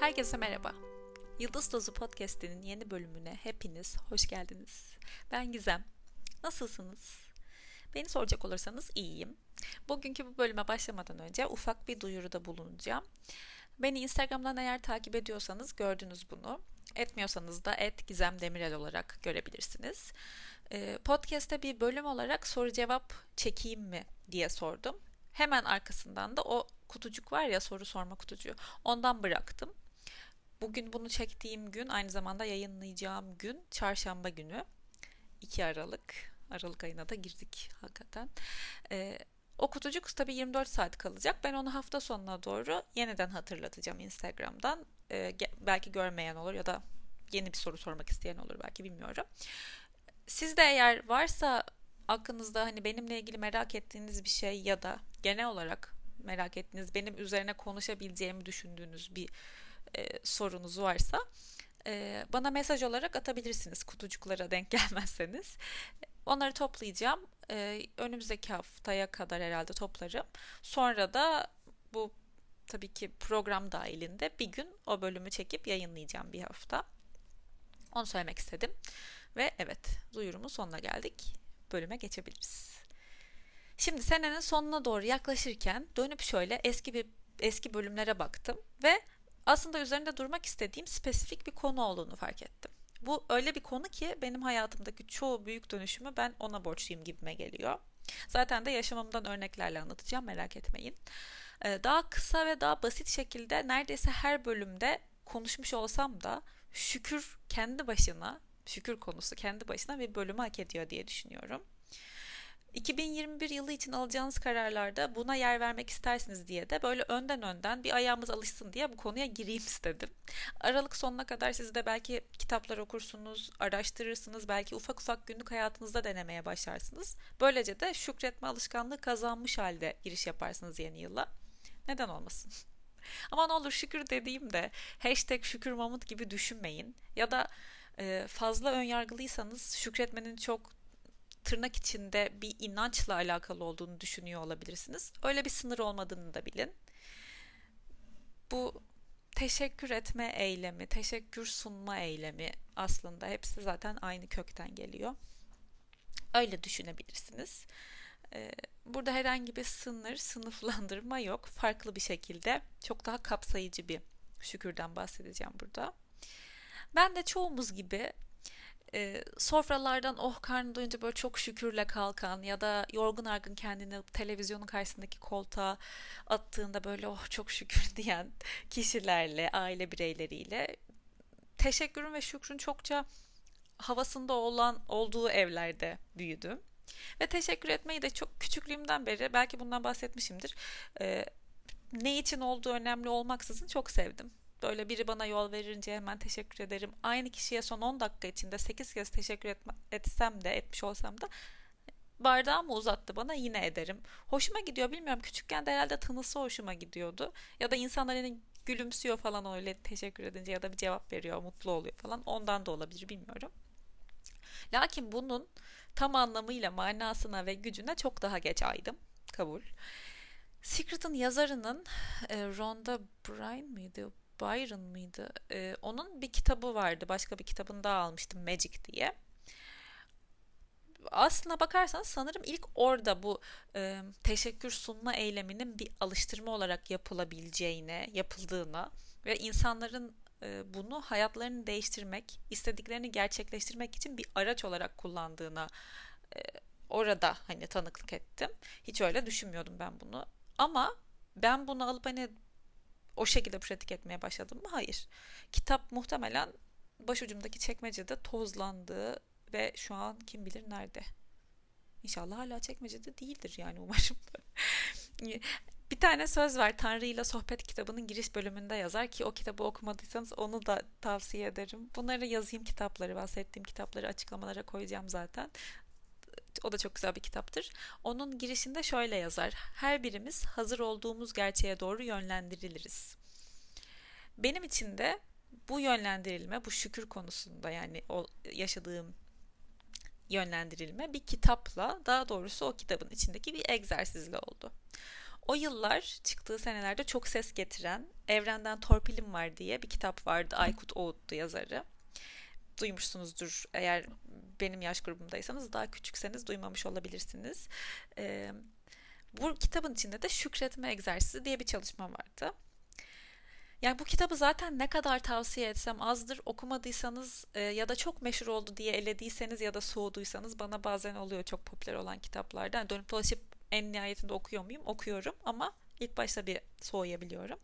Herkese merhaba. Yıldız Dozu Podcast'inin yeni bölümüne hepiniz hoş geldiniz. Ben Gizem. Nasılsınız? Beni soracak olursanız iyiyim. Bugünkü bu bölüme başlamadan önce ufak bir duyuruda bulunacağım. Beni Instagram'dan eğer takip ediyorsanız gördünüz bunu. Etmiyorsanız da et Gizem Demirel olarak görebilirsiniz. Ee, podcast'te bir bölüm olarak soru cevap çekeyim mi diye sordum. Hemen arkasından da o kutucuk var ya soru sorma kutucuğu. Ondan bıraktım. Bugün bunu çektiğim gün aynı zamanda yayınlayacağım gün çarşamba günü 2 Aralık. Aralık ayına da girdik hakikaten. Ee, o kutucuk tabii 24 saat kalacak. Ben onu hafta sonuna doğru yeniden hatırlatacağım Instagram'dan. Ee, belki görmeyen olur ya da yeni bir soru sormak isteyen olur belki bilmiyorum. Sizde eğer varsa aklınızda hani benimle ilgili merak ettiğiniz bir şey ya da genel olarak merak ettiğiniz, benim üzerine konuşabileceğimi düşündüğünüz bir e, sorunuz varsa e, bana mesaj olarak atabilirsiniz kutucuklara denk gelmezseniz. Onları toplayacağım. E, önümüzdeki haftaya kadar herhalde toplarım. Sonra da bu tabii ki program dahilinde bir gün o bölümü çekip yayınlayacağım bir hafta. Onu söylemek istedim. Ve evet duyurumun sonuna geldik. Bölüme geçebiliriz. Şimdi senenin sonuna doğru yaklaşırken dönüp şöyle eski bir eski bölümlere baktım ve aslında üzerinde durmak istediğim spesifik bir konu olduğunu fark ettim. Bu öyle bir konu ki benim hayatımdaki çoğu büyük dönüşümü ben ona borçluyum gibime geliyor. Zaten de yaşamımdan örneklerle anlatacağım merak etmeyin. Ee, daha kısa ve daha basit şekilde neredeyse her bölümde konuşmuş olsam da şükür kendi başına, şükür konusu kendi başına bir bölümü hak ediyor diye düşünüyorum. 2021 yılı için alacağınız kararlarda buna yer vermek istersiniz diye de böyle önden önden bir ayağımız alışsın diye bu konuya gireyim istedim. Aralık sonuna kadar siz de belki kitaplar okursunuz, araştırırsınız, belki ufak ufak günlük hayatınızda denemeye başlarsınız. Böylece de şükretme alışkanlığı kazanmış halde giriş yaparsınız yeni yıla. Neden olmasın? Ama ne olur şükür dediğimde hashtag şükür mamut gibi düşünmeyin. Ya da fazla önyargılıysanız şükretmenin çok tırnak içinde bir inançla alakalı olduğunu düşünüyor olabilirsiniz. Öyle bir sınır olmadığını da bilin. Bu teşekkür etme eylemi, teşekkür sunma eylemi aslında hepsi zaten aynı kökten geliyor. Öyle düşünebilirsiniz. Ee, burada herhangi bir sınır, sınıflandırma yok. Farklı bir şekilde çok daha kapsayıcı bir şükürden bahsedeceğim burada. Ben de çoğumuz gibi e, sofralardan oh karnı doyunca böyle çok şükürle kalkan ya da yorgun argın kendini televizyonun karşısındaki koltuğa attığında böyle oh çok şükür diyen kişilerle, aile bireyleriyle teşekkürün ve şükrün çokça havasında olan olduğu evlerde büyüdüm. Ve teşekkür etmeyi de çok küçüklüğümden beri belki bundan bahsetmişimdir. E, ne için olduğu önemli olmaksızın çok sevdim. Böyle biri bana yol verince hemen teşekkür ederim. Aynı kişiye son 10 dakika içinde 8 kez teşekkür etme, etsem de etmiş olsam da bardağımı uzattı bana yine ederim. Hoşuma gidiyor bilmiyorum. Küçükken de herhalde tınısı hoşuma gidiyordu. Ya da insanlar hani gülümsüyor falan öyle teşekkür edince ya da bir cevap veriyor, mutlu oluyor falan. Ondan da olabilir bilmiyorum. Lakin bunun tam anlamıyla manasına ve gücüne çok daha geç aydım. Kabul. Secret'ın yazarının e, Rhonda Byrne mıydı? Byron mıydı? Ee, onun bir kitabı vardı. Başka bir kitabını daha almıştım Magic diye. Aslına bakarsanız sanırım ilk orada bu e, teşekkür sunma eyleminin bir alıştırma olarak yapılabileceğine, yapıldığına ve insanların e, bunu hayatlarını değiştirmek, istediklerini gerçekleştirmek için bir araç olarak kullandığına e, orada hani tanıklık ettim. Hiç öyle düşünmüyordum ben bunu. Ama ben bunu alıp hani o şekilde pratik etmeye başladım mı? Hayır. Kitap muhtemelen başucumdaki çekmecede tozlandı ve şu an kim bilir nerede. İnşallah hala çekmecede değildir yani umarım. bir tane söz var Tanrı ile Sohbet kitabının giriş bölümünde yazar ki o kitabı okumadıysanız onu da tavsiye ederim. Bunları yazayım kitapları, bahsettiğim kitapları açıklamalara koyacağım zaten. O da çok güzel bir kitaptır. Onun girişinde şöyle yazar. Her birimiz hazır olduğumuz gerçeğe doğru yönlendiriliriz. Benim için de bu yönlendirilme, bu şükür konusunda yani o yaşadığım yönlendirilme bir kitapla, daha doğrusu o kitabın içindeki bir egzersizle oldu. O yıllar çıktığı senelerde çok ses getiren Evrenden Torpilim Var diye bir kitap vardı. Aykut Oğut'tu yazarı. Duymuşsunuzdur eğer benim yaş grubumdaysanız daha küçükseniz duymamış olabilirsiniz. Ee, bu kitabın içinde de şükretme egzersizi diye bir çalışma vardı. Yani bu kitabı zaten ne kadar tavsiye etsem azdır. Okumadıysanız e, ya da çok meşhur oldu diye elediyseniz ya da soğuduysanız bana bazen oluyor çok popüler olan kitaplardan. Yani dönüp dolaşıp en nihayetinde okuyor muyum? Okuyorum ama ilk başta bir soğuyabiliyorum.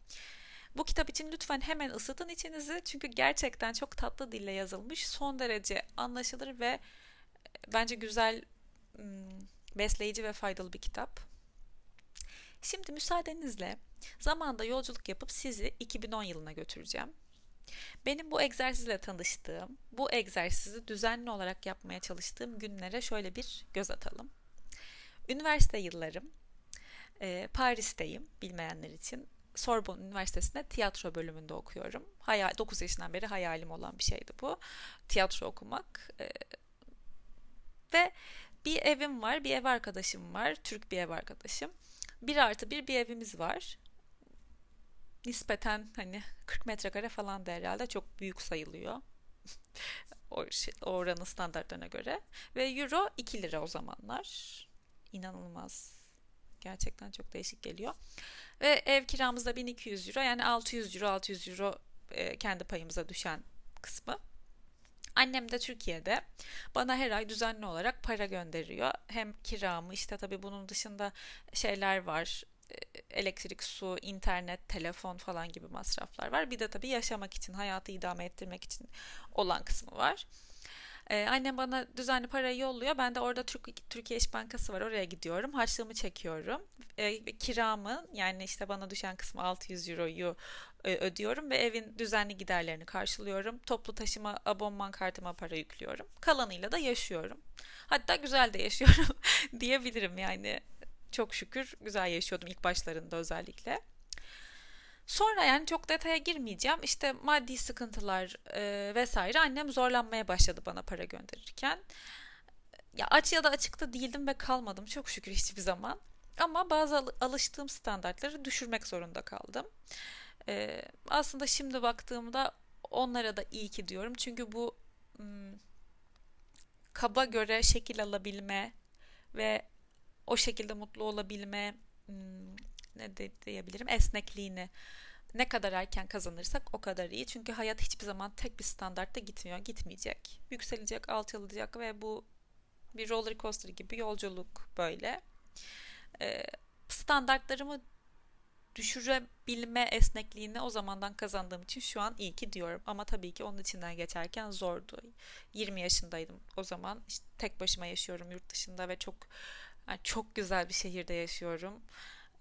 Bu kitap için lütfen hemen ısıtın içinizi çünkü gerçekten çok tatlı dille yazılmış, son derece anlaşılır ve e, bence güzel, besleyici ve faydalı bir kitap. Şimdi müsaadenizle zamanda yolculuk yapıp sizi 2010 yılına götüreceğim. Benim bu egzersizle tanıştığım, bu egzersizi düzenli olarak yapmaya çalıştığım günlere şöyle bir göz atalım. Üniversite yıllarım, e, Paris'teyim bilmeyenler için. Sorbonne Üniversitesi'nde tiyatro bölümünde okuyorum. Hayal, 9 yaşından beri hayalim olan bir şeydi bu. Tiyatro okumak. E, ve bir evim var, bir ev arkadaşım var. Türk bir ev arkadaşım. Bir artı bir bir evimiz var. Nispeten hani 40 metrekare falan da herhalde çok büyük sayılıyor. o, şey, oranın standartlarına göre. Ve euro 2 lira o zamanlar. İnanılmaz. Gerçekten çok değişik geliyor. Ve ev kiramız da 1200 euro. Yani 600 euro 600 euro e, kendi payımıza düşen kısmı. Annem de Türkiye'de bana her ay düzenli olarak para gönderiyor. Hem kiramı işte tabii bunun dışında şeyler var. E, elektrik, su, internet, telefon falan gibi masraflar var. Bir de tabii yaşamak için, hayatı idame ettirmek için olan kısmı var. Ee, annem bana düzenli parayı yolluyor. Ben de orada Türk, Türkiye İş Bankası var. Oraya gidiyorum. Harçlığımı çekiyorum. Ee, kiramı yani işte bana düşen kısmı 600 euroyu e, ödüyorum ve evin düzenli giderlerini karşılıyorum. Toplu taşıma abonman kartıma para yüklüyorum. Kalanıyla da yaşıyorum. Hatta güzel de yaşıyorum diyebilirim yani. Çok şükür güzel yaşıyordum ilk başlarında özellikle. Sonra yani çok detaya girmeyeceğim. İşte maddi sıkıntılar e, vesaire annem zorlanmaya başladı bana para gönderirken. Ya aç ya da açıkta değildim ve kalmadım çok şükür hiçbir zaman. Ama bazı alıştığım standartları düşürmek zorunda kaldım. Ee, aslında şimdi baktığımda onlara da iyi ki diyorum. Çünkü bu hmm, kaba göre şekil alabilme ve o şekilde mutlu olabilme hmm, ne de diyebilirim esnekliğini ne kadar erken kazanırsak o kadar iyi. Çünkü hayat hiçbir zaman tek bir standartta gitmiyor, gitmeyecek. Yükselecek, alçalacak ve bu bir roller coaster gibi yolculuk böyle. Ee, standartlarımı düşürebilme esnekliğini o zamandan kazandığım için şu an iyi ki diyorum. Ama tabii ki onun içinden geçerken zordu. 20 yaşındaydım o zaman. İşte tek başıma yaşıyorum yurt dışında ve çok yani çok güzel bir şehirde yaşıyorum.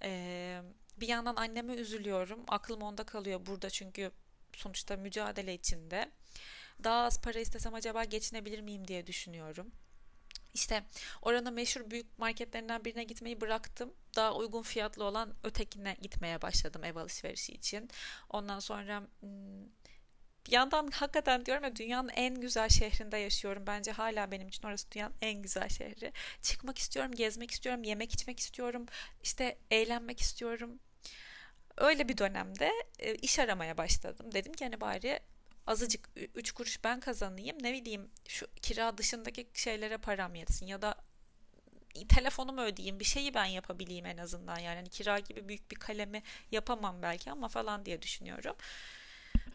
Ee, bir yandan anneme üzülüyorum. Aklım onda kalıyor burada çünkü sonuçta mücadele içinde. Daha az para istesem acaba geçinebilir miyim diye düşünüyorum. İşte oranın meşhur büyük marketlerinden birine gitmeyi bıraktım. Daha uygun fiyatlı olan ötekine gitmeye başladım ev alışverişi için. Ondan sonra hmm, bir yandan hakikaten diyorum ya dünyanın en güzel şehrinde yaşıyorum. Bence hala benim için orası dünyanın en güzel şehri. Çıkmak istiyorum, gezmek istiyorum, yemek içmek istiyorum, işte eğlenmek istiyorum. Öyle bir dönemde e, iş aramaya başladım. Dedim ki hani bari azıcık 3 kuruş ben kazanayım ne bileyim şu kira dışındaki şeylere param yetsin ya da telefonumu ödeyeyim bir şeyi ben yapabileyim en azından yani hani kira gibi büyük bir kalemi yapamam belki ama falan diye düşünüyorum.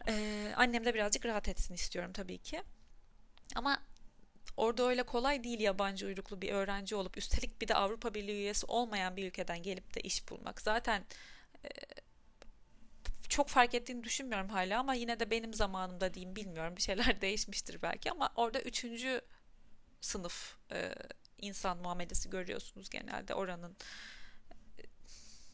Ee, annem de birazcık rahat etsin istiyorum tabii ki. Ama orada öyle kolay değil yabancı uyruklu bir öğrenci olup üstelik bir de Avrupa Birliği üyesi olmayan bir ülkeden gelip de iş bulmak. Zaten e, çok fark ettiğini düşünmüyorum hala ama yine de benim zamanımda diyeyim bilmiyorum bir şeyler değişmiştir belki ama orada üçüncü sınıf e, insan muamelesi görüyorsunuz genelde oranın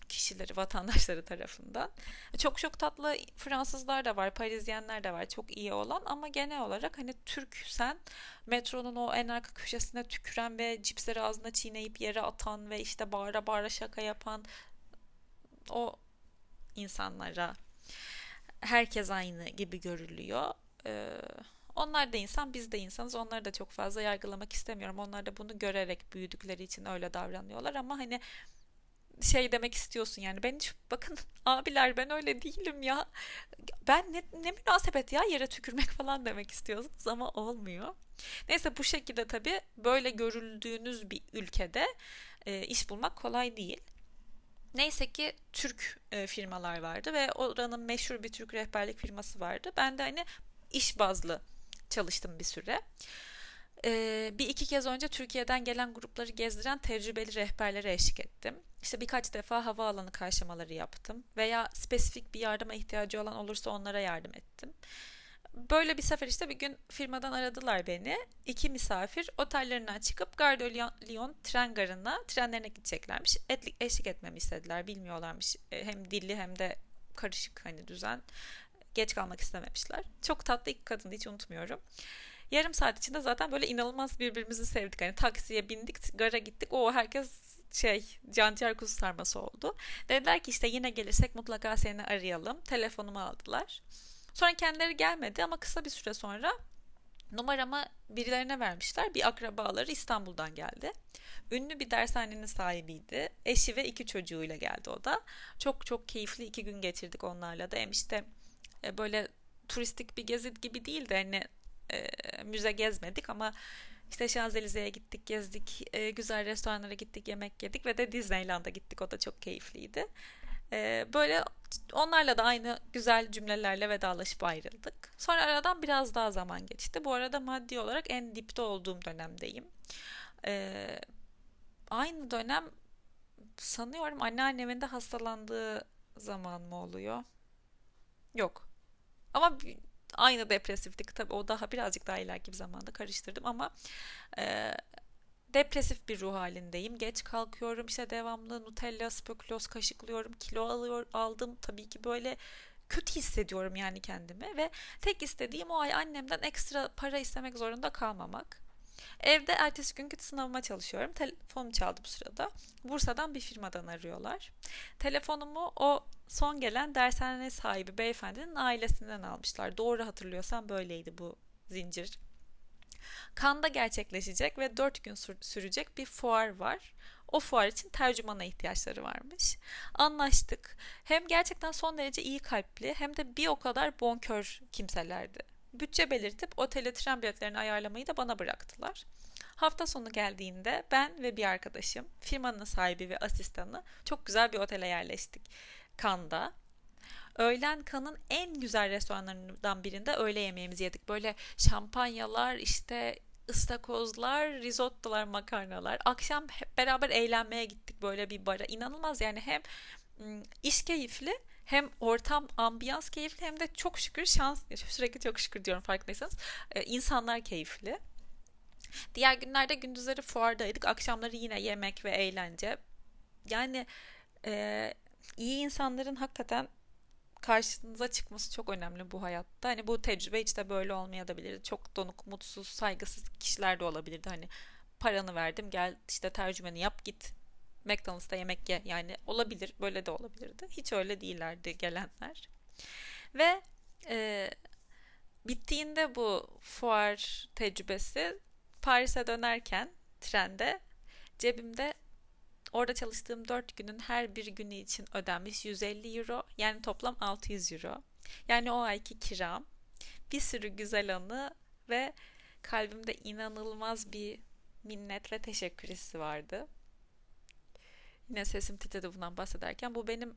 kişileri, vatandaşları tarafından. Çok çok tatlı Fransızlar da var, Parizyenler de var çok iyi olan ama genel olarak hani Türk sen metronun o en arka köşesine tüküren ve cipsleri ağzına çiğneyip yere atan ve işte bağıra bağıra şaka yapan o insanlara herkes aynı gibi görülüyor. Ee, onlar da insan, biz de insanız. Onları da çok fazla yargılamak istemiyorum. Onlar da bunu görerek büyüdükleri için öyle davranıyorlar ama hani şey demek istiyorsun yani ben hiç bakın abiler ben öyle değilim ya ben ne, ne münasebet ya yere tükürmek falan demek istiyorsunuz ama olmuyor. Neyse bu şekilde tabii böyle görüldüğünüz bir ülkede e, iş bulmak kolay değil. Neyse ki Türk e, firmalar vardı ve oranın meşhur bir Türk rehberlik firması vardı. Ben de hani iş bazlı çalıştım bir süre. Ee, bir iki kez önce Türkiye'den gelen grupları gezdiren tecrübeli rehberlere eşlik ettim. İşte birkaç defa havaalanı karşılamaları yaptım veya spesifik bir yardıma ihtiyacı olan olursa onlara yardım ettim. Böyle bir sefer işte bir gün firmadan aradılar beni. İki misafir otellerinden çıkıp Gare Lyon tren garına trenlerine gideceklermiş. Etlik, eşlik etmemi istediler. Bilmiyorlarmış e, hem dilli hem de karışık hani düzen. Geç kalmak istememişler. Çok tatlı iki kadın hiç unutmuyorum. Yarım saat içinde zaten böyle inanılmaz birbirimizi sevdik. Hani taksiye bindik, gara gittik. O herkes şey canciğer kuzu sarması oldu. Dediler ki işte yine gelirsek mutlaka seni arayalım. Telefonumu aldılar. Sonra kendileri gelmedi ama kısa bir süre sonra numaramı birilerine vermişler. Bir akrabaları İstanbul'dan geldi. Ünlü bir dershanenin sahibiydi. Eşi ve iki çocuğuyla geldi o da. Çok çok keyifli iki gün geçirdik onlarla da. Hem işte e, böyle turistik bir gezi gibi değil de hani müze gezmedik ama işte Şanzelize'ye gittik, gezdik, e, güzel restoranlara gittik, yemek yedik ve de Disneyland'a gittik. O da çok keyifliydi. E, böyle onlarla da aynı güzel cümlelerle vedalaşıp ayrıldık. Sonra aradan biraz daha zaman geçti. Bu arada maddi olarak en dipte olduğum dönemdeyim. E, aynı dönem sanıyorum anneannemin de hastalandığı zaman mı oluyor? Yok. Ama aynı depresiflik tabii o daha birazcık daha ileriki bir zamanda karıştırdım ama e, depresif bir ruh halindeyim. Geç kalkıyorum işte devamlı Nutella, spekülos kaşıklıyorum. Kilo alıyor, aldım tabii ki böyle kötü hissediyorum yani kendimi ve tek istediğim o ay annemden ekstra para istemek zorunda kalmamak. Evde ertesi günkü sınavıma çalışıyorum. Telefonum çaldı bu sırada. Bursa'dan bir firmadan arıyorlar. Telefonumu o son gelen dershane sahibi beyefendinin ailesinden almışlar. Doğru hatırlıyorsam böyleydi bu zincir. Kanda gerçekleşecek ve 4 gün sürecek bir fuar var. O fuar için tercümana ihtiyaçları varmış. Anlaştık. Hem gerçekten son derece iyi kalpli hem de bir o kadar bonkör kimselerdi. Bütçe belirtip otele tren biletlerini ayarlamayı da bana bıraktılar. Hafta sonu geldiğinde ben ve bir arkadaşım, firmanın sahibi ve asistanı çok güzel bir otele yerleştik. Kanda. Öğlen Kan'ın en güzel restoranlarından birinde öğle yemeğimizi yedik. Böyle şampanyalar, işte ıstakozlar, risottolar, makarnalar. Akşam hep beraber eğlenmeye gittik böyle bir bara. İnanılmaz yani hem iş keyifli hem ortam ambiyans keyifli hem de çok şükür şans sürekli çok şükür diyorum farkındaysanız e, insanlar keyifli. Diğer günlerde gündüzleri fuardaydık. Akşamları yine yemek ve eğlence. Yani e, iyi insanların hakikaten karşınıza çıkması çok önemli bu hayatta. Hani bu tecrübe hiç de böyle olmayabilirdi. Çok donuk, mutsuz, saygısız kişiler de olabilirdi. Hani paranı verdim gel işte tercümeni yap git McDonald's'ta yemek ye. Yani olabilir. Böyle de olabilirdi. Hiç öyle değillerdi gelenler. Ve e, bittiğinde bu fuar tecrübesi Paris'e dönerken trende cebimde orada çalıştığım 4 günün her bir günü için ödenmiş 150 euro yani toplam 600 euro. Yani o ayki kiram bir sürü güzel anı ve kalbimde inanılmaz bir minnet ve teşekkür hissi vardı. Yine sesim titredi bundan bahsederken. Bu benim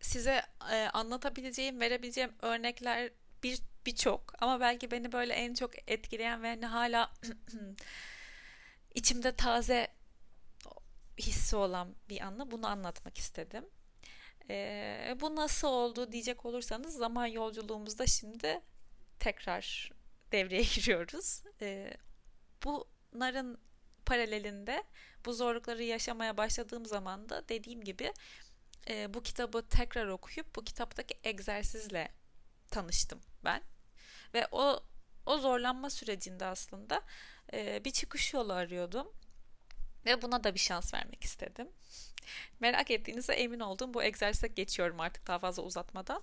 size e, anlatabileceğim, verebileceğim örnekler bir birçok ama belki beni böyle en çok etkileyen ve hani hala içimde taze hissi olan bir anla bunu anlatmak istedim. E, bu nasıl oldu diyecek olursanız zaman yolculuğumuzda şimdi tekrar devreye giriyoruz. E, bunların paralelinde bu zorlukları yaşamaya başladığım zaman da dediğim gibi e, bu kitabı tekrar okuyup bu kitaptaki egzersizle tanıştım ben. Ve o o zorlanma sürecinde aslında e, bir çıkış yolu arıyordum. Ve buna da bir şans vermek istedim. Merak ettiğinize emin olduğum bu egzersize geçiyorum artık daha fazla uzatmadan.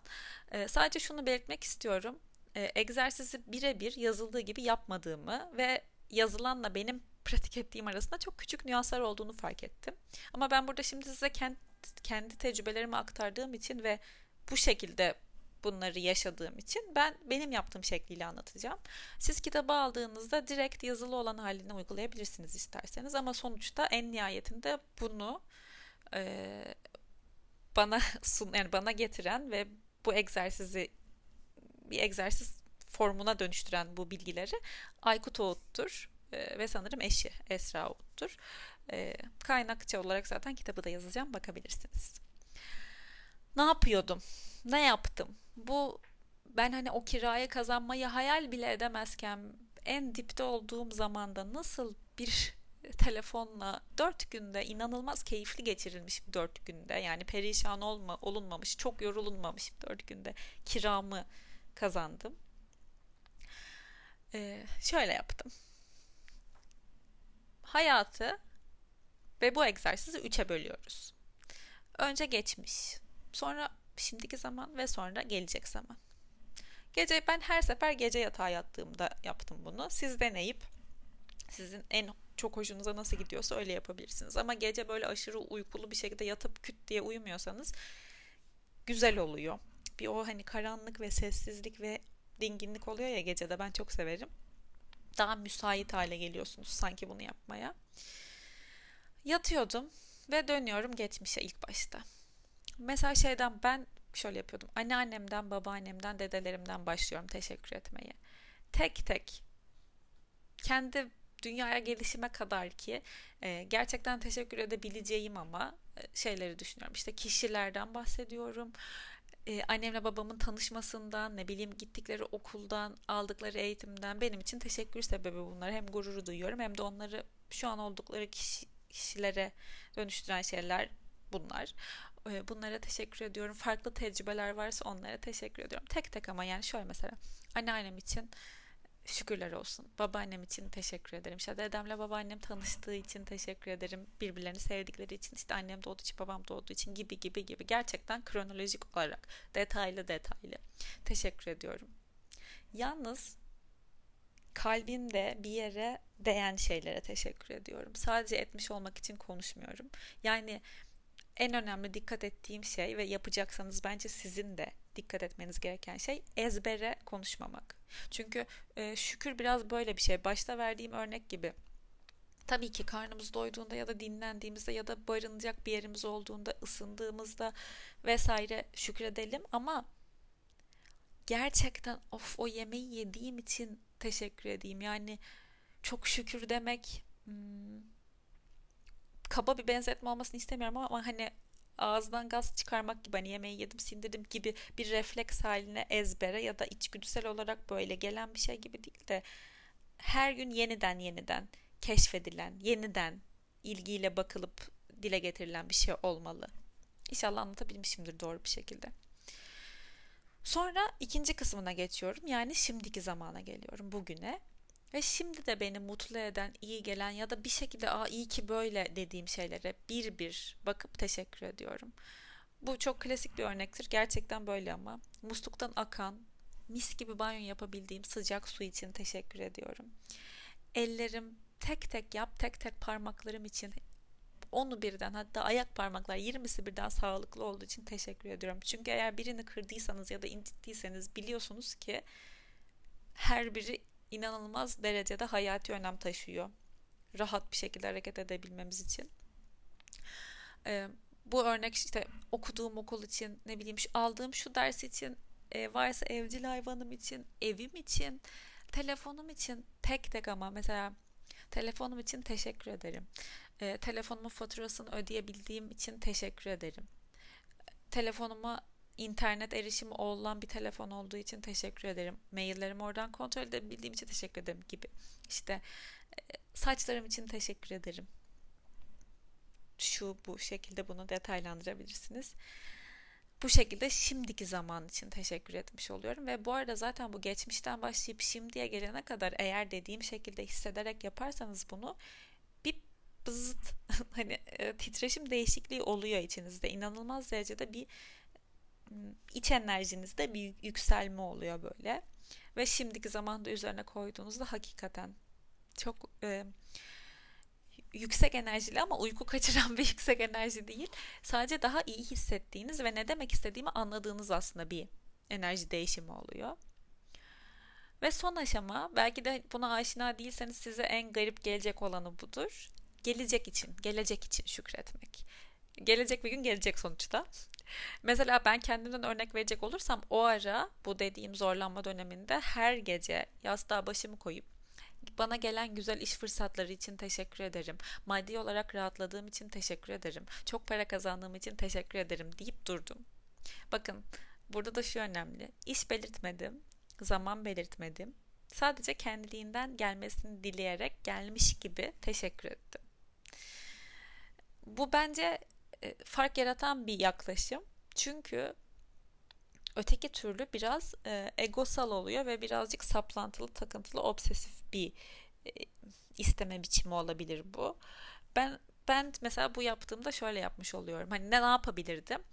E, sadece şunu belirtmek istiyorum. E, egzersizi birebir yazıldığı gibi yapmadığımı ve yazılanla benim pratik ettiğim arasında çok küçük nüanslar olduğunu fark ettim. Ama ben burada şimdi size kendi, kendi tecrübelerimi aktardığım için ve bu şekilde bunları yaşadığım için ben benim yaptığım şekliyle anlatacağım. Siz kitabı aldığınızda direkt yazılı olan haline uygulayabilirsiniz isterseniz ama sonuçta en nihayetinde bunu e, bana sun yani bana getiren ve bu egzersizi bir egzersiz formuna dönüştüren bu bilgileri Aykut Oğut'tur e, ve sanırım eşi Esra Oğut'tur. E, kaynakçı olarak zaten kitabı da yazacağım bakabilirsiniz. Ne yapıyordum? Ne yaptım? Bu ben hani o kirayı kazanmayı hayal bile edemezken en dipte olduğum zamanda nasıl bir telefonla dört günde inanılmaz keyifli geçirilmiş bir dört günde yani perişan olma, olunmamış çok yorulunmamış bir dört günde kiramı kazandım. Ee, şöyle yaptım. Hayatı ve bu egzersizi üçe bölüyoruz. Önce geçmiş, sonra şimdiki zaman ve sonra gelecek zaman. Gece ben her sefer gece yatağa yattığımda yaptım bunu. Siz deneyip sizin en çok hoşunuza nasıl gidiyorsa öyle yapabilirsiniz. Ama gece böyle aşırı uykulu bir şekilde yatıp küt diye uyumuyorsanız güzel oluyor. Bir o hani karanlık ve sessizlik ve dinginlik oluyor ya gecede ben çok severim. Daha müsait hale geliyorsunuz sanki bunu yapmaya. Yatıyordum ve dönüyorum geçmişe ilk başta. Mesela şeyden ben şöyle yapıyordum. Anneannemden, babaannemden, dedelerimden başlıyorum teşekkür etmeye. Tek tek kendi dünyaya gelişime kadar ki e, gerçekten teşekkür edebileceğim ama e, şeyleri düşünüyorum. İşte kişilerden bahsediyorum. E, annemle babamın tanışmasından, ne bileyim gittikleri okuldan, aldıkları eğitimden benim için teşekkür sebebi bunlar. Hem gururu duyuyorum hem de onları şu an oldukları kişi, kişilere dönüştüren şeyler bunlar. E, bunlara teşekkür ediyorum. Farklı tecrübeler varsa onlara teşekkür ediyorum. Tek tek ama yani şöyle mesela anneannem için şükürler olsun. Babaannem için teşekkür ederim. İşte dedemle babaannem tanıştığı için teşekkür ederim. Birbirlerini sevdikleri için işte annem doğduğu için babam doğduğu için gibi gibi gibi. Gerçekten kronolojik olarak detaylı detaylı teşekkür ediyorum. Yalnız kalbimde bir yere değen şeylere teşekkür ediyorum. Sadece etmiş olmak için konuşmuyorum. Yani en önemli dikkat ettiğim şey ve yapacaksanız bence sizin de dikkat etmeniz gereken şey ezbere konuşmamak. Çünkü e, şükür biraz böyle bir şey. Başta verdiğim örnek gibi. Tabii ki karnımız doyduğunda ya da dinlendiğimizde ya da barınacak bir yerimiz olduğunda, ısındığımızda vesaire şükredelim ama gerçekten of o yemeği yediğim için teşekkür edeyim. Yani çok şükür demek hmm, kaba bir benzetme olmasını istemiyorum ama hani ağızdan gaz çıkarmak gibi hani yemeği yedim sindirdim gibi bir refleks haline ezbere ya da içgüdüsel olarak böyle gelen bir şey gibi değil de her gün yeniden yeniden keşfedilen, yeniden ilgiyle bakılıp dile getirilen bir şey olmalı. İnşallah anlatabilmişimdir doğru bir şekilde. Sonra ikinci kısmına geçiyorum. Yani şimdiki zamana geliyorum bugüne. Ve şimdi de beni mutlu eden, iyi gelen ya da bir şekilde aa iyi ki böyle dediğim şeylere bir bir bakıp teşekkür ediyorum. Bu çok klasik bir örnektir. Gerçekten böyle ama. Musluktan akan, mis gibi banyo yapabildiğim sıcak su için teşekkür ediyorum. Ellerim tek tek yap, tek tek parmaklarım için onu birden hatta ayak parmaklar 20'si birden sağlıklı olduğu için teşekkür ediyorum. Çünkü eğer birini kırdıysanız ya da incittiyseniz biliyorsunuz ki her biri inanılmaz derecede hayati önem taşıyor. Rahat bir şekilde hareket edebilmemiz için. Ee, bu örnek işte okuduğum okul için ne bileyim aldığım şu ders için e, varsa evcil hayvanım için evim için telefonum için tek tek ama mesela telefonum için teşekkür ederim. E, telefonumun faturasını ödeyebildiğim için teşekkür ederim. Telefonuma internet erişimi olan bir telefon olduğu için teşekkür ederim. Maillerimi oradan kontrol edebildiğim için teşekkür ederim gibi. İşte e, saçlarım için teşekkür ederim. Şu bu şekilde bunu detaylandırabilirsiniz. Bu şekilde şimdiki zaman için teşekkür etmiş oluyorum ve bu arada zaten bu geçmişten başlayıp şimdiye gelene kadar eğer dediğim şekilde hissederek yaparsanız bunu bir bızıt hani e, titreşim değişikliği oluyor içinizde. inanılmaz derecede bir iç enerjinizde bir yükselme oluyor böyle. Ve şimdiki zamanda üzerine koyduğunuzda hakikaten çok e, yüksek enerjili ama uyku kaçıran bir yüksek enerji değil. Sadece daha iyi hissettiğiniz ve ne demek istediğimi anladığınız aslında bir enerji değişimi oluyor. Ve son aşama belki de buna aşina değilseniz size en garip gelecek olanı budur. Gelecek için, gelecek için şükretmek. Gelecek bir gün gelecek sonuçta. Mesela ben kendimden örnek verecek olursam o ara bu dediğim zorlanma döneminde her gece yastığa başımı koyup bana gelen güzel iş fırsatları için teşekkür ederim. Maddi olarak rahatladığım için teşekkür ederim. Çok para kazandığım için teşekkür ederim deyip durdum. Bakın burada da şu önemli. İş belirtmedim, zaman belirtmedim. Sadece kendiliğinden gelmesini dileyerek gelmiş gibi teşekkür ettim. Bu bence fark yaratan bir yaklaşım. Çünkü öteki türlü biraz e, egosal oluyor ve birazcık saplantılı, takıntılı, obsesif bir e, isteme biçimi olabilir bu. Ben ben mesela bu yaptığımda şöyle yapmış oluyorum. Hani ne, ne yapabilirdim?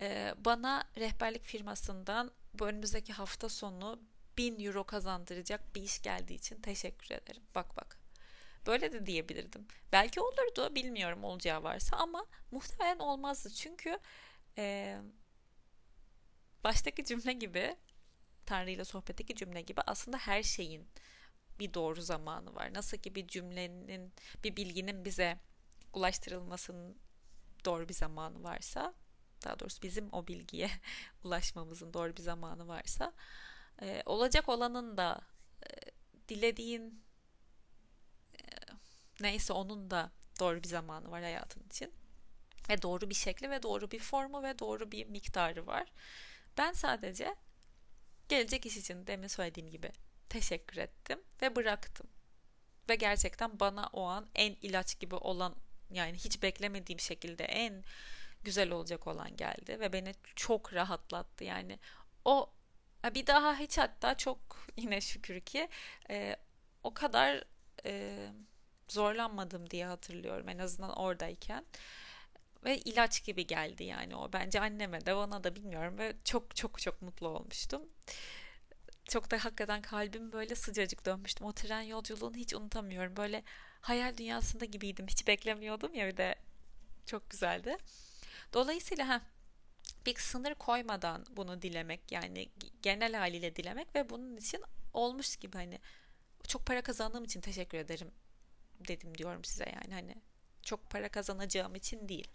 Ee, bana rehberlik firmasından bu önümüzdeki hafta sonu 1000 euro kazandıracak bir iş geldiği için teşekkür ederim. Bak bak. Böyle de diyebilirdim. Belki olurdu bilmiyorum olacağı varsa ama muhtemelen olmazdı. Çünkü e, baştaki cümle gibi Tanrı ile sohbetteki cümle gibi aslında her şeyin bir doğru zamanı var. Nasıl ki bir cümlenin, bir bilginin bize ulaştırılmasının doğru bir zamanı varsa, daha doğrusu bizim o bilgiye ulaşmamızın doğru bir zamanı varsa, e, olacak olanın da e, dilediğin neyse onun da doğru bir zamanı var hayatın için. Ve doğru bir şekli ve doğru bir formu ve doğru bir miktarı var. Ben sadece gelecek iş için demin söylediğim gibi teşekkür ettim ve bıraktım. Ve gerçekten bana o an en ilaç gibi olan yani hiç beklemediğim şekilde en güzel olacak olan geldi ve beni çok rahatlattı. Yani o bir daha hiç hatta çok yine şükür ki e, o kadar e, zorlanmadım diye hatırlıyorum en azından oradayken. Ve ilaç gibi geldi yani o. Bence anneme de bana da bilmiyorum ve çok çok çok mutlu olmuştum. Çok da hakikaten kalbim böyle sıcacık dönmüştüm. O tren yolculuğunu hiç unutamıyorum. Böyle hayal dünyasında gibiydim. Hiç beklemiyordum ya bir de çok güzeldi. Dolayısıyla ha bir sınır koymadan bunu dilemek yani genel haliyle dilemek ve bunun için olmuş gibi hani çok para kazandığım için teşekkür ederim dedim diyorum size yani hani çok para kazanacağım için değil.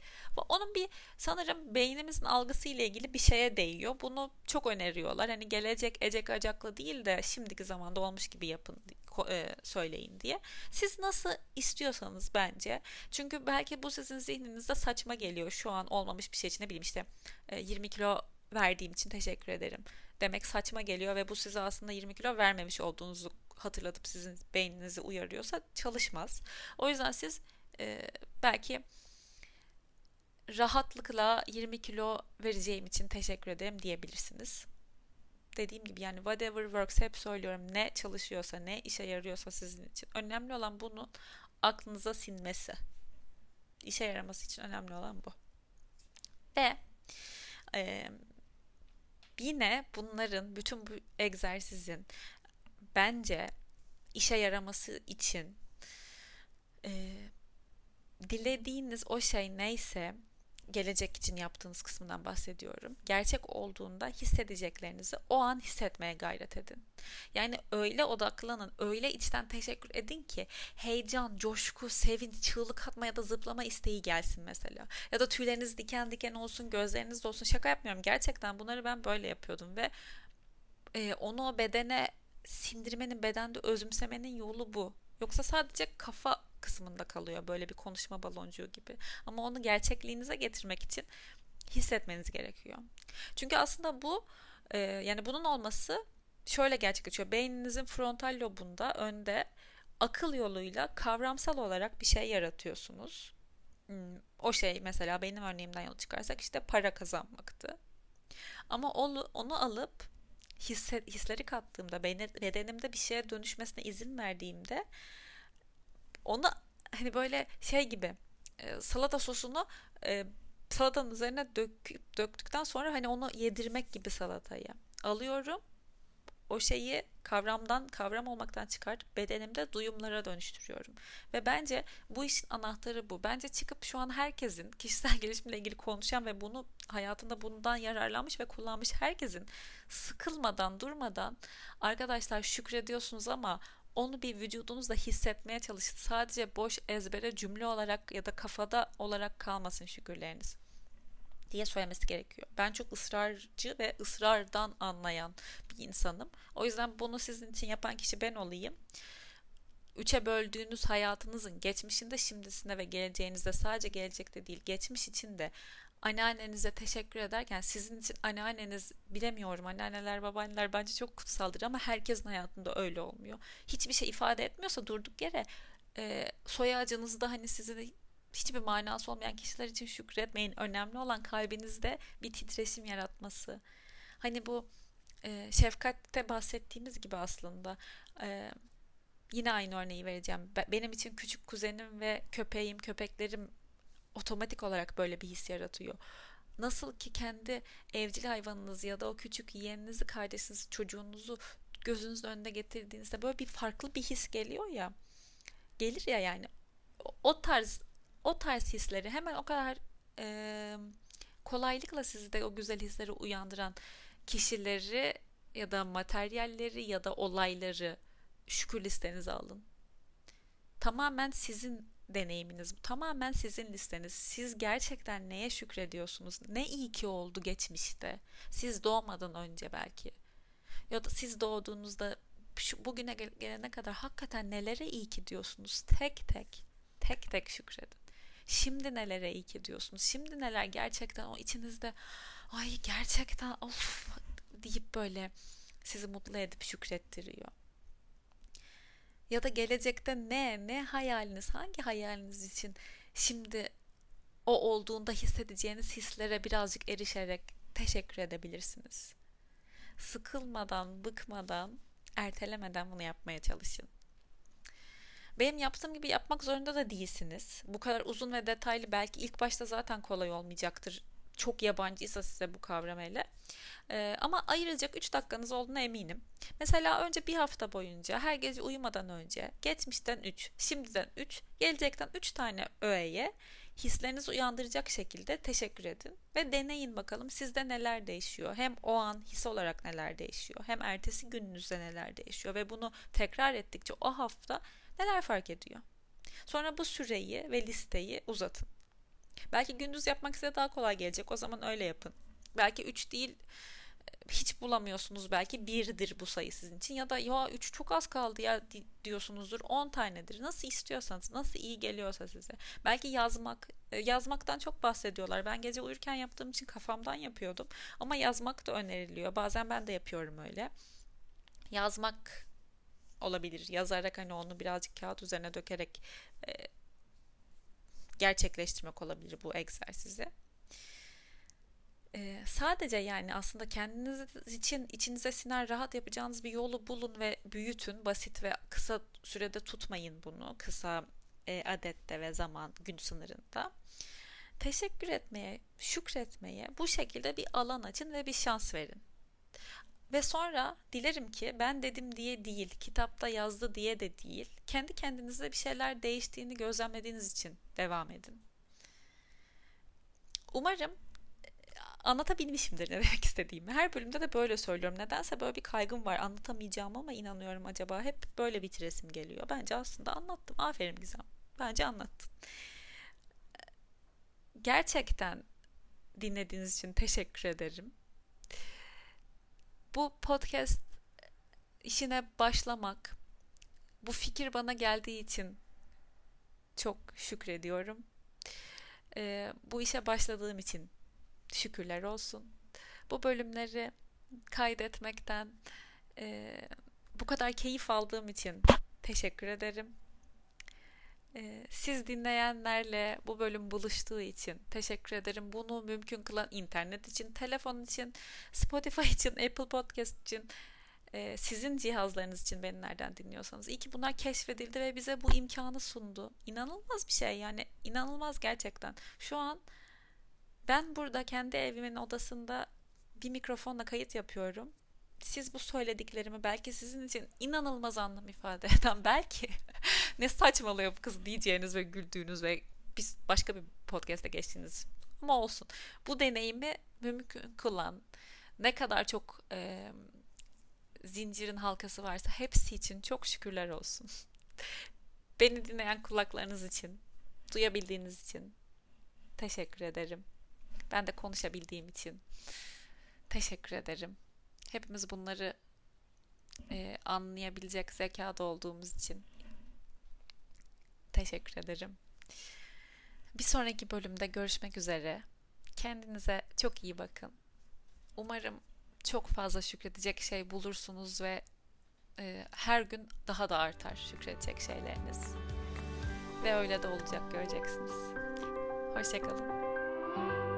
Onun bir sanırım beynimizin algısı ile ilgili bir şeye değiyor. Bunu çok öneriyorlar. Hani gelecek ecek acaklı değil de şimdiki zamanda olmuş gibi yapın e, söyleyin diye. Siz nasıl istiyorsanız bence. Çünkü belki bu sizin zihninizde saçma geliyor. Şu an olmamış bir şey için ne bileyim işte 20 e, kilo verdiğim için teşekkür ederim demek saçma geliyor ve bu size aslında 20 kilo vermemiş olduğunuzu hatırlatıp sizin beyninizi uyarıyorsa çalışmaz. O yüzden siz e, belki rahatlıkla 20 kilo vereceğim için teşekkür ederim diyebilirsiniz. Dediğim gibi yani whatever works hep söylüyorum ne çalışıyorsa ne işe yarıyorsa sizin için. Önemli olan bunun aklınıza sinmesi. İşe yaraması için önemli olan bu. Ve e, yine bunların bütün bu egzersizin bence işe yaraması için e, dilediğiniz o şey neyse gelecek için yaptığınız kısmından bahsediyorum. Gerçek olduğunda hissedeceklerinizi o an hissetmeye gayret edin. Yani öyle odaklanın, öyle içten teşekkür edin ki heyecan, coşku, sevinç, çığlık atma ya da zıplama isteği gelsin mesela. Ya da tüyleriniz diken diken olsun, gözleriniz olsun. Şaka yapmıyorum. Gerçekten bunları ben böyle yapıyordum ve e, onu o bedene sindirmenin, bedende özümsemenin yolu bu. Yoksa sadece kafa kısmında kalıyor böyle bir konuşma baloncuğu gibi. Ama onu gerçekliğinize getirmek için hissetmeniz gerekiyor. Çünkü aslında bu e, yani bunun olması şöyle gerçekleşiyor. Beyninizin frontal lobunda önde akıl yoluyla kavramsal olarak bir şey yaratıyorsunuz. Hmm, o şey mesela benim örneğimden yol çıkarsak işte para kazanmaktı. Ama onu alıp hisse, hisleri kattığımda, bedenimde bir şeye dönüşmesine izin verdiğimde onu hani böyle şey gibi e, salata sosunu e, salatanın üzerine dök, döktükten sonra hani onu yedirmek gibi salatayı alıyorum. O şeyi kavramdan kavram olmaktan çıkartıp bedenimde duyumlara dönüştürüyorum. Ve bence bu işin anahtarı bu. Bence çıkıp şu an herkesin kişisel gelişimle ilgili konuşan ve bunu hayatında bundan yararlanmış ve kullanmış herkesin sıkılmadan durmadan arkadaşlar şükrediyorsunuz ama onu bir vücudunuzda hissetmeye çalışın. Sadece boş ezbere cümle olarak ya da kafada olarak kalmasın şükürleriniz diye söylemesi gerekiyor. Ben çok ısrarcı ve ısrardan anlayan bir insanım. O yüzden bunu sizin için yapan kişi ben olayım. Üçe böldüğünüz hayatınızın geçmişinde, şimdisinde ve geleceğinizde sadece gelecekte değil, geçmiş için de anneannenize teşekkür ederken sizin için anneanneniz bilemiyorum anneanneler babaanneler bence çok kutsaldır ama herkesin hayatında öyle olmuyor. Hiçbir şey ifade etmiyorsa durduk yere e, soy ağacınızda hani sizi hiçbir manası olmayan kişiler için şükretmeyin. Önemli olan kalbinizde bir titreşim yaratması. Hani bu e, şefkatte bahsettiğimiz gibi aslında e, yine aynı örneği vereceğim. Benim için küçük kuzenim ve köpeğim, köpeklerim otomatik olarak böyle bir his yaratıyor. Nasıl ki kendi evcil hayvanınızı ya da o küçük yeğeninizi, kardeşinizi, çocuğunuzu gözünüzün önünde getirdiğinizde böyle bir farklı bir his geliyor ya. Gelir ya yani. O tarz o tarz hisleri hemen o kadar e, kolaylıkla sizde o güzel hisleri uyandıran kişileri ya da materyalleri ya da olayları şükür listenize alın. Tamamen sizin deneyiminiz bu. Tamamen sizin listeniz. Siz gerçekten neye şükrediyorsunuz? Ne iyi ki oldu geçmişte. Siz doğmadan önce belki. Ya da siz doğduğunuzda şu, bugüne gelene kadar hakikaten nelere iyi ki diyorsunuz? Tek tek, tek tek şükredin. Şimdi nelere iyi ki diyorsunuz? Şimdi neler gerçekten o içinizde ay gerçekten of deyip böyle sizi mutlu edip şükrettiriyor. Ya da gelecekte ne, ne hayaliniz, hangi hayaliniz için şimdi o olduğunda hissedeceğiniz hislere birazcık erişerek teşekkür edebilirsiniz. Sıkılmadan, bıkmadan, ertelemeden bunu yapmaya çalışın. Benim yaptığım gibi yapmak zorunda da değilsiniz. Bu kadar uzun ve detaylı belki ilk başta zaten kolay olmayacaktır. Çok yabancıysa size bu kavram hele. Ee, ama ayıracak 3 dakikanız olduğuna eminim. Mesela önce bir hafta boyunca her gece uyumadan önce geçmişten 3, şimdiden 3, gelecekten 3 tane öğeye hislerinizi uyandıracak şekilde teşekkür edin ve deneyin bakalım sizde neler değişiyor. Hem o an his olarak neler değişiyor hem ertesi gününüzde neler değişiyor ve bunu tekrar ettikçe o hafta neler fark ediyor. Sonra bu süreyi ve listeyi uzatın. Belki gündüz yapmak size daha kolay gelecek. O zaman öyle yapın. Belki 3 değil hiç bulamıyorsunuz. Belki birdir bu sayı sizin için. Ya da ya 3 çok az kaldı ya diyorsunuzdur. 10 tanedir. Nasıl istiyorsanız nasıl iyi geliyorsa size. Belki yazmak e, yazmaktan çok bahsediyorlar. Ben gece uyurken yaptığım için kafamdan yapıyordum. Ama yazmak da öneriliyor. Bazen ben de yapıyorum öyle. Yazmak olabilir yazarak hani onu birazcık kağıt üzerine dökerek e, gerçekleştirmek olabilir bu egzersizi ee, sadece yani aslında kendiniz için içinize siner rahat yapacağınız bir yolu bulun ve büyütün. Basit ve kısa sürede tutmayın bunu. Kısa e, adette ve zaman gün sınırında. Teşekkür etmeye, şükretmeye bu şekilde bir alan açın ve bir şans verin. Ve sonra dilerim ki ben dedim diye değil, kitapta yazdı diye de değil, kendi kendinizde bir şeyler değiştiğini gözlemlediğiniz için devam edin. Umarım anlatabilmişimdir ne demek istediğimi. Her bölümde de böyle söylüyorum. Nedense böyle bir kaygım var. Anlatamayacağım ama inanıyorum acaba. Hep böyle bitiresim geliyor. Bence aslında anlattım. Aferin Gizem. Bence anlattın. Gerçekten dinlediğiniz için teşekkür ederim. Bu podcast işine başlamak, bu fikir bana geldiği için çok şükrediyorum. Ee, bu işe başladığım için şükürler olsun. Bu bölümleri kaydetmekten e, bu kadar keyif aldığım için teşekkür ederim. E, siz dinleyenlerle bu bölüm buluştuğu için teşekkür ederim. Bunu mümkün kılan internet için, telefon için, Spotify için, Apple Podcast için, e, sizin cihazlarınız için beni nereden dinliyorsanız. İyi ki bunlar keşfedildi ve bize bu imkanı sundu. İnanılmaz bir şey yani inanılmaz gerçekten. Şu an ben burada kendi evimin odasında bir mikrofonla kayıt yapıyorum siz bu söylediklerimi belki sizin için inanılmaz anlam ifade eden belki ne saçmalıyor bu kız diyeceğiniz ve güldüğünüz ve biz başka bir podcast'e geçtiğiniz ama olsun. Bu deneyimi mümkün kılan ne kadar çok e, zincirin halkası varsa hepsi için çok şükürler olsun. Beni dinleyen kulaklarınız için, duyabildiğiniz için teşekkür ederim. Ben de konuşabildiğim için teşekkür ederim. Hepimiz bunları e, anlayabilecek zekada olduğumuz için teşekkür ederim. Bir sonraki bölümde görüşmek üzere. Kendinize çok iyi bakın. Umarım çok fazla şükredecek şey bulursunuz ve e, her gün daha da artar şükredecek şeyleriniz. Ve öyle de olacak göreceksiniz. Hoşçakalın.